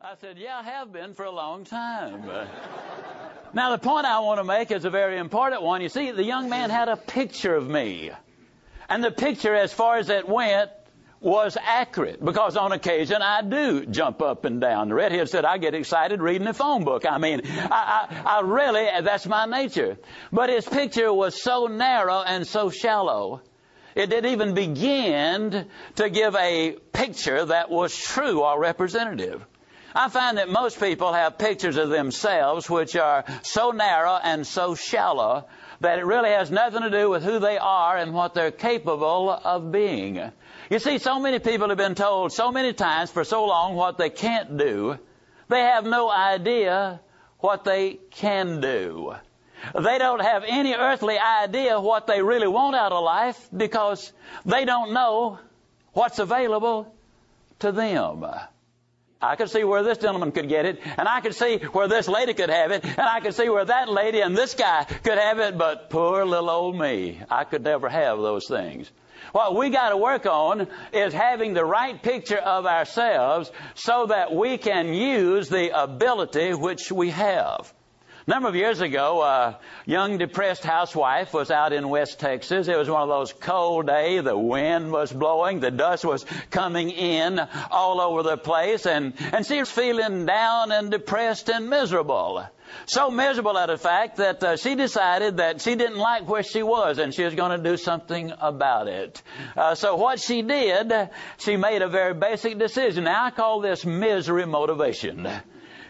I said, Yeah, I have been for a long time. now, the point I want to make is a very important one. You see, the young man had a picture of me. And the picture, as far as it went, was accurate because on occasion I do jump up and down. The redhead said I get excited reading the phone book. I mean, I, I, I really, that's my nature. But his picture was so narrow and so shallow. It didn't even begin to give a picture that was true or representative. I find that most people have pictures of themselves which are so narrow and so shallow that it really has nothing to do with who they are and what they're capable of being. You see, so many people have been told so many times for so long what they can't do, they have no idea what they can do. They don't have any earthly idea what they really want out of life because they don't know what's available to them. I could see where this gentleman could get it, and I could see where this lady could have it, and I could see where that lady and this guy could have it, but poor little old me, I could never have those things. What we got to work on is having the right picture of ourselves so that we can use the ability which we have. A number of years ago, a young depressed housewife was out in West Texas. It was one of those cold days. The wind was blowing. The dust was coming in all over the place. And, and she was feeling down and depressed and miserable. So miserable at fact that uh, she decided that she didn't like where she was and she was going to do something about it. Uh, so what she did, she made a very basic decision. Now I call this misery motivation.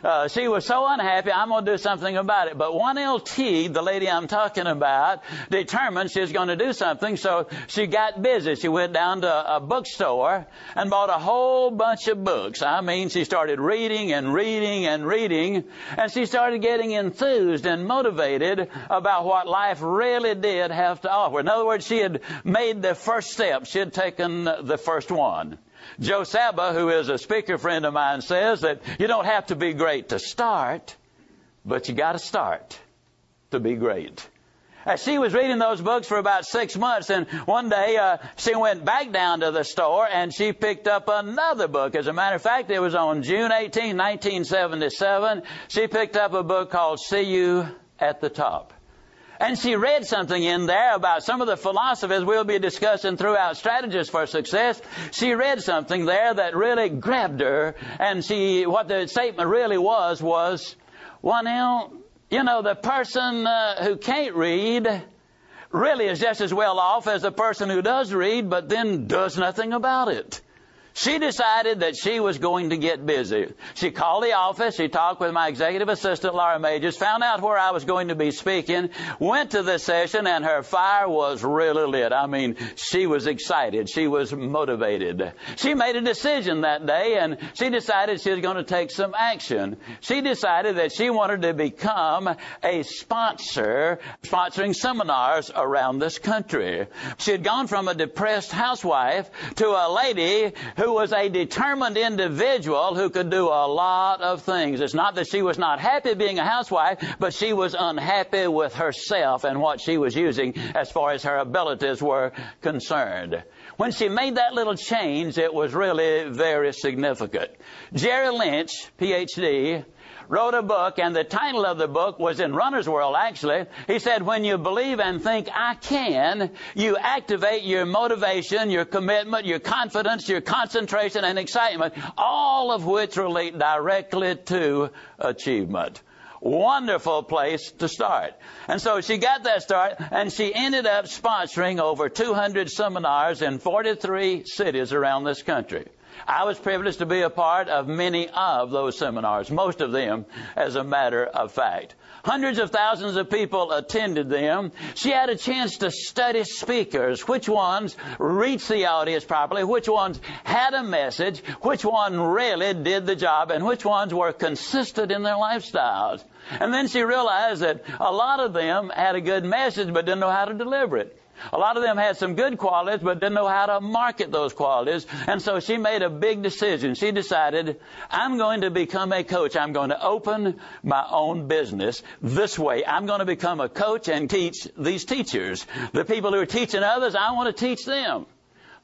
Uh, she was so unhappy, I'm going to do something about it. But one LT, the lady I'm talking about, determined she was going to do something, so she got busy. She went down to a bookstore and bought a whole bunch of books. I mean, she started reading and reading and reading, and she started getting enthused and motivated about what life really did have to offer. In other words, she had made the first step. She had taken the first one. Joe Sabah, who is a speaker friend of mine, says that you don't have to be great to start, but you got to start to be great. As she was reading those books for about six months, and one day uh, she went back down to the store and she picked up another book. As a matter of fact, it was on June 18, 1977. She picked up a book called "See You at the Top." And she read something in there about some of the philosophies we'll be discussing throughout Strategies for Success. She read something there that really grabbed her. And she, what the statement really was, was, well now, you know, the person uh, who can't read really is just as well off as the person who does read, but then does nothing about it. She decided that she was going to get busy. She called the office, she talked with my executive assistant, Laura Magers, found out where I was going to be speaking, went to the session, and her fire was really lit. I mean, she was excited. She was motivated. She made a decision that day, and she decided she was going to take some action. She decided that she wanted to become a sponsor, sponsoring seminars around this country. She had gone from a depressed housewife to a lady who who was a determined individual who could do a lot of things. It's not that she was not happy being a housewife, but she was unhappy with herself and what she was using as far as her abilities were concerned. When she made that little change, it was really very significant. Jerry Lynch, PhD, wrote a book, and the title of the book was in Runner's World, actually. He said, When you believe and think, I can, you activate your motivation, your commitment, your confidence, your concentration, and excitement, all of which relate directly to achievement wonderful place to start. And so she got that start and she ended up sponsoring over 200 seminars in 43 cities around this country. I was privileged to be a part of many of those seminars, most of them, as a matter of fact. Hundreds of thousands of people attended them. She had a chance to study speakers, which ones reached the audience properly, which ones had a message, which one really did the job, and which ones were consistent in their lifestyles. And then she realized that a lot of them had a good message but didn't know how to deliver it. A lot of them had some good qualities, but didn't know how to market those qualities. And so she made a big decision. She decided, I'm going to become a coach. I'm going to open my own business this way. I'm going to become a coach and teach these teachers. The people who are teaching others, I want to teach them.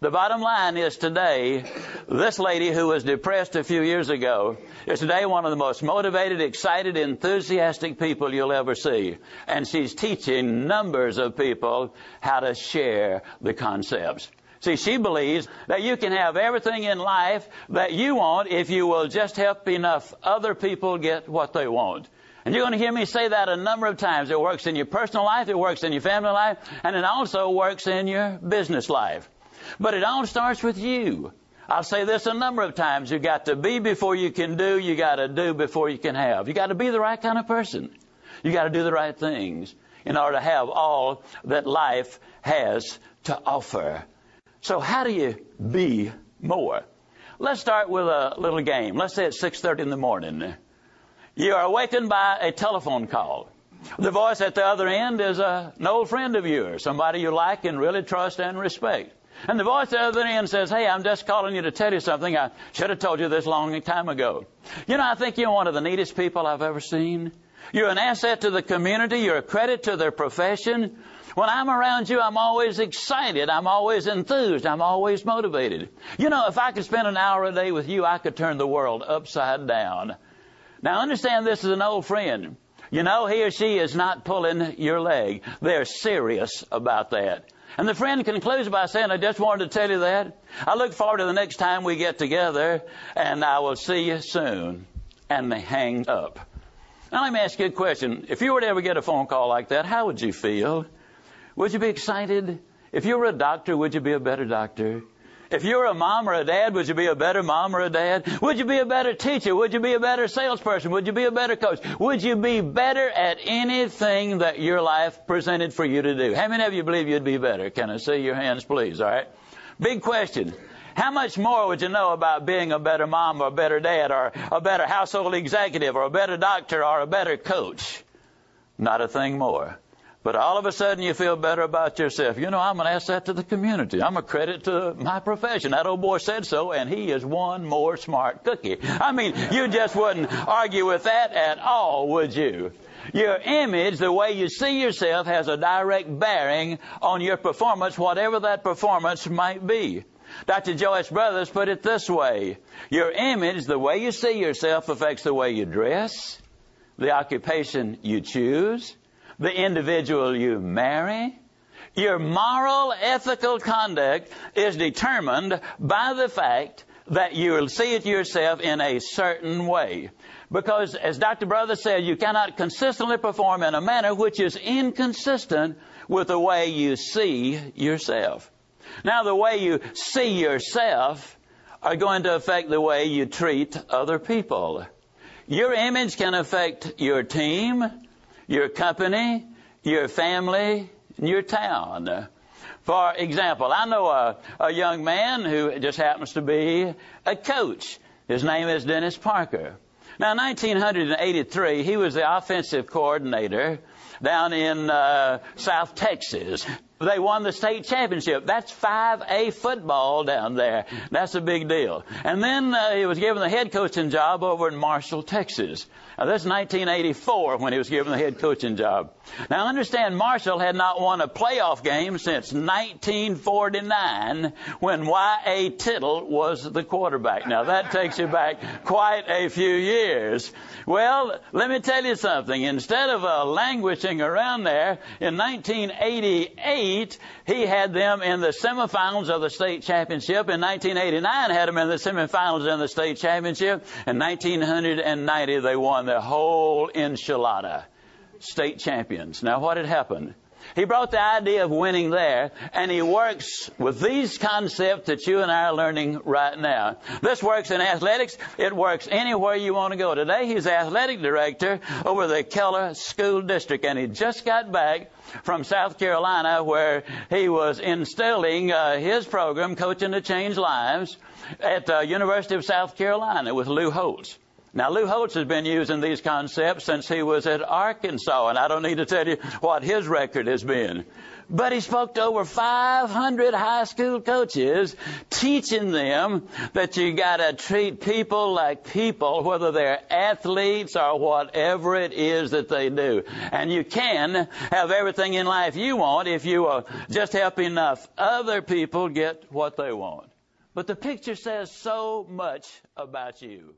The bottom line is today, this lady who was depressed a few years ago is today one of the most motivated, excited, enthusiastic people you'll ever see. And she's teaching numbers of people how to share the concepts. See, she believes that you can have everything in life that you want if you will just help enough other people get what they want. And you're going to hear me say that a number of times. It works in your personal life, it works in your family life, and it also works in your business life. But it all starts with you. I'll say this a number of times. You got to be before you can do. You got to do before you can have. You got to be the right kind of person. You got to do the right things in order to have all that life has to offer. So how do you be more? Let's start with a little game. Let's say it's 6:30 in the morning. You are awakened by a telephone call. The voice at the other end is a, an old friend of yours, somebody you like and really trust and respect. And the voice at the other end says, Hey, I'm just calling you to tell you something. I should have told you this long time ago. You know, I think you're one of the neatest people I've ever seen. You're an asset to the community. You're a credit to their profession. When I'm around you, I'm always excited. I'm always enthused. I'm always motivated. You know, if I could spend an hour a day with you, I could turn the world upside down. Now understand this is an old friend. You know, he or she is not pulling your leg. They're serious about that. And the friend concludes by saying, I just wanted to tell you that. I look forward to the next time we get together, and I will see you soon. And they hang up. Now let me ask you a question. If you were to ever get a phone call like that, how would you feel? Would you be excited? If you were a doctor, would you be a better doctor? If you were a mom or a dad, would you be a better mom or a dad? Would you be a better teacher? Would you be a better salesperson? Would you be a better coach? Would you be better at anything that your life presented for you to do? How many of you believe you'd be better? Can I see your hands, please? All right. Big question. How much more would you know about being a better mom or a better dad or a better household executive or a better doctor or a better coach? Not a thing more. But all of a sudden you feel better about yourself. You know, I'm an asset to the community. I'm a credit to my profession. That old boy said so, and he is one more smart cookie. I mean, you just wouldn't argue with that at all, would you? Your image, the way you see yourself, has a direct bearing on your performance, whatever that performance might be. Dr. Joyce Brothers put it this way. Your image, the way you see yourself, affects the way you dress, the occupation you choose, the individual you marry. Your moral, ethical conduct is determined by the fact that you will see it yourself in a certain way. Because, as Dr. Brother said, you cannot consistently perform in a manner which is inconsistent with the way you see yourself. Now, the way you see yourself are going to affect the way you treat other people. Your image can affect your team, your company, your family, and your town. For example, I know a, a young man who just happens to be a coach. His name is Dennis Parker. Now, in 1983, he was the offensive coordinator down in uh, South Texas. They won the state championship. That's 5A football down there. That's a big deal. And then uh, he was given the head coaching job over in Marshall, Texas. Now, this is 1984 when he was given the head coaching job. Now, understand Marshall had not won a playoff game since 1949 when Y.A. Tittle was the quarterback. Now, that takes you back quite a few years. Well, let me tell you something. Instead of uh, languishing around there, in 1988, he had them in the semifinals of the state championship. In 1989, had them in the semifinals in the state championship. In 1990, they won the whole enchilada. State champions. Now, what had happened? He brought the idea of winning there, and he works with these concepts that you and I are learning right now. This works in athletics. It works anywhere you want to go. Today, he's athletic director over the Keller School District, and he just got back from South Carolina where he was instilling uh, his program, Coaching to Change Lives, at the University of South Carolina with Lou Holtz. Now, Lou Holtz has been using these concepts since he was at Arkansas, and I don't need to tell you what his record has been. But he spoke to over 500 high school coaches, teaching them that you gotta treat people like people, whether they're athletes or whatever it is that they do. And you can have everything in life you want if you will just help enough other people get what they want. But the picture says so much about you.